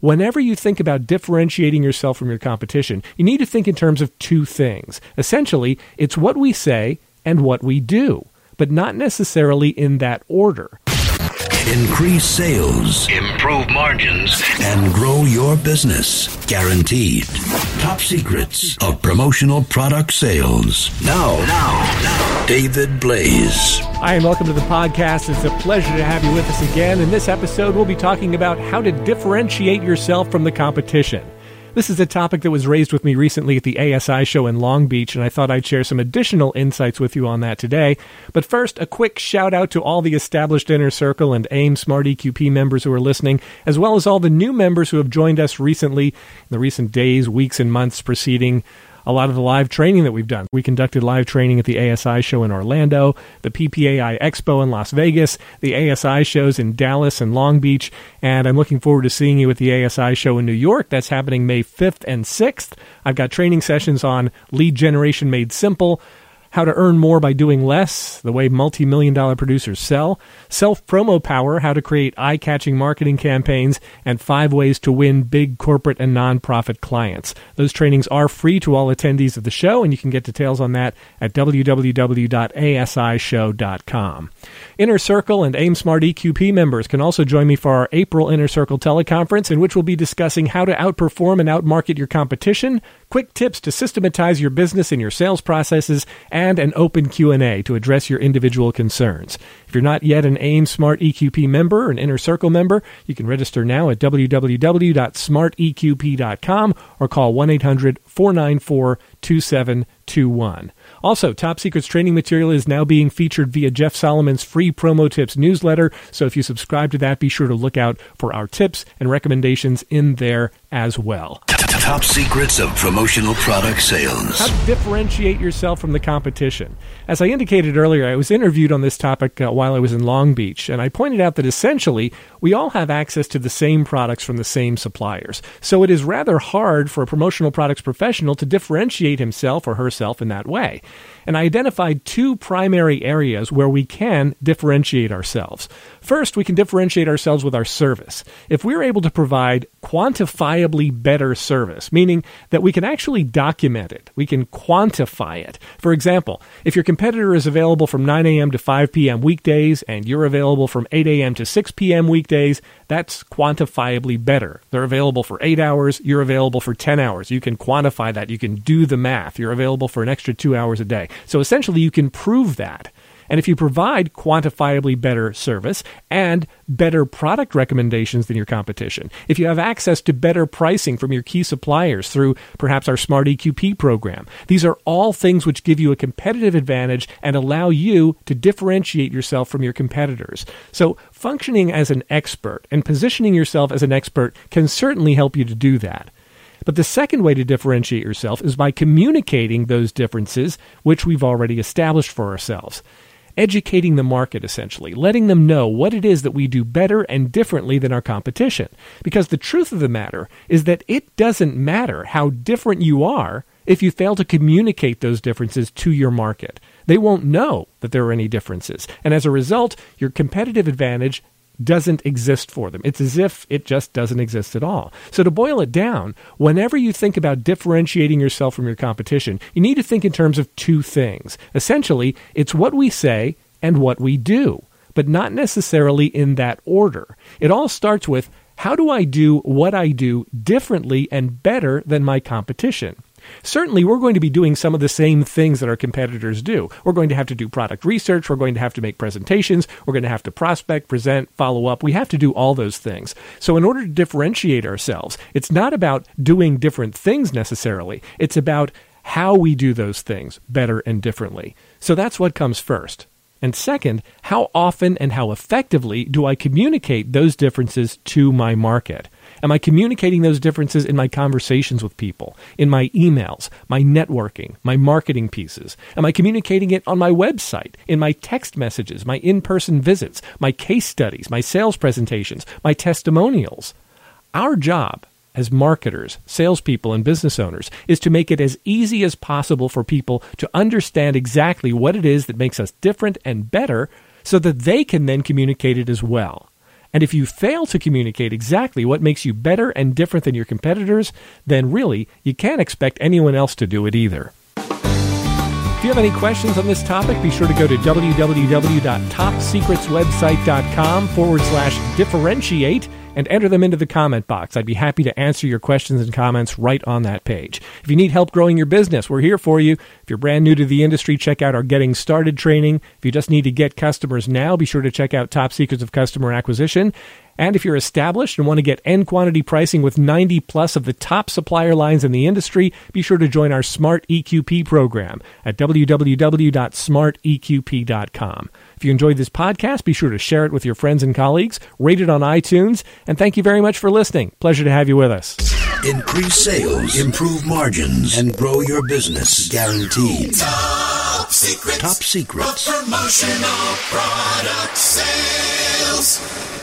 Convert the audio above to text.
Whenever you think about differentiating yourself from your competition, you need to think in terms of two things. Essentially, it's what we say and what we do, but not necessarily in that order. Increase sales, improve margins, and grow your business. Guaranteed. Top secrets of promotional product sales. Now, now, now, David Blaise. Hi, and welcome to the podcast. It's a pleasure to have you with us again. In this episode, we'll be talking about how to differentiate yourself from the competition. This is a topic that was raised with me recently at the ASI show in Long Beach, and I thought I'd share some additional insights with you on that today. But first, a quick shout out to all the established Inner Circle and AIM Smart EQP members who are listening, as well as all the new members who have joined us recently in the recent days, weeks, and months preceding a lot of the live training that we've done. We conducted live training at the ASI show in Orlando, the PPAI Expo in Las Vegas, the ASI shows in Dallas and Long Beach, and I'm looking forward to seeing you at the ASI show in New York. That's happening May 5th and 6th. I've got training sessions on lead generation made simple how to earn more by doing less, the way multi million dollar producers sell, self promo power, how to create eye catching marketing campaigns, and five ways to win big corporate and nonprofit clients. Those trainings are free to all attendees of the show, and you can get details on that at www.asishow.com. Inner Circle and AIM Smart EQP members can also join me for our April Inner Circle teleconference, in which we'll be discussing how to outperform and outmarket your competition, quick tips to systematize your business and your sales processes, and an open Q&A to address your individual concerns. If you're not yet an AIM Smart EQP member or an Inner Circle member, you can register now at www.smarteqp.com or call 1-800-494-2721. Also, Top Secrets training material is now being featured via Jeff Solomon's free promo tips newsletter. So if you subscribe to that, be sure to look out for our tips and recommendations in there as well. Top secrets of promotional product sales. How to differentiate yourself from the competition. As I indicated earlier, I was interviewed on this topic uh, while I was in Long Beach, and I pointed out that essentially we all have access to the same products from the same suppliers. So it is rather hard for a promotional products professional to differentiate himself or herself in that way. And I identified two primary areas where we can differentiate ourselves. First, we can differentiate ourselves with our service. If we're able to provide quantifiably better service, meaning that we can actually document it, we can quantify it. For example, if your competitor is available from 9 a.m. to 5 p.m. weekdays and you're available from 8 a.m. to 6 p.m. weekdays, that's quantifiably better. They're available for 8 hours, you're available for 10 hours. You can quantify that, you can do the math. You're available for an extra 2 hours a day. So essentially you can prove that. And if you provide quantifiably better service and better product recommendations than your competition, if you have access to better pricing from your key suppliers through perhaps our Smart EQP program, these are all things which give you a competitive advantage and allow you to differentiate yourself from your competitors. So, functioning as an expert and positioning yourself as an expert can certainly help you to do that. But the second way to differentiate yourself is by communicating those differences, which we've already established for ourselves educating the market essentially, letting them know what it is that we do better and differently than our competition. Because the truth of the matter is that it doesn't matter how different you are if you fail to communicate those differences to your market. They won't know that there are any differences. And as a result, your competitive advantage doesn't exist for them. It's as if it just doesn't exist at all. So, to boil it down, whenever you think about differentiating yourself from your competition, you need to think in terms of two things. Essentially, it's what we say and what we do, but not necessarily in that order. It all starts with how do I do what I do differently and better than my competition? Certainly, we're going to be doing some of the same things that our competitors do. We're going to have to do product research. We're going to have to make presentations. We're going to have to prospect, present, follow up. We have to do all those things. So, in order to differentiate ourselves, it's not about doing different things necessarily. It's about how we do those things better and differently. So, that's what comes first. And second, how often and how effectively do I communicate those differences to my market? Am I communicating those differences in my conversations with people, in my emails, my networking, my marketing pieces? Am I communicating it on my website, in my text messages, my in person visits, my case studies, my sales presentations, my testimonials? Our job as marketers, salespeople, and business owners is to make it as easy as possible for people to understand exactly what it is that makes us different and better so that they can then communicate it as well. And if you fail to communicate exactly what makes you better and different than your competitors, then really, you can't expect anyone else to do it either. If you have any questions on this topic, be sure to go to www.topsecretswebsite.com forward slash differentiate and enter them into the comment box. I'd be happy to answer your questions and comments right on that page. If you need help growing your business, we're here for you. If you're brand new to the industry, check out our Getting Started training. If you just need to get customers now, be sure to check out Top Secrets of Customer Acquisition. And if you're established and want to get end quantity pricing with 90 plus of the top supplier lines in the industry, be sure to join our Smart EQP program at www.smarteqp.com. If you enjoyed this podcast, be sure to share it with your friends and colleagues, rate it on iTunes, and thank you very much for listening. Pleasure to have you with us. Increase sales, improve margins, and grow your business. Guaranteed. Top secrets. Top secrets. Promotional product sales.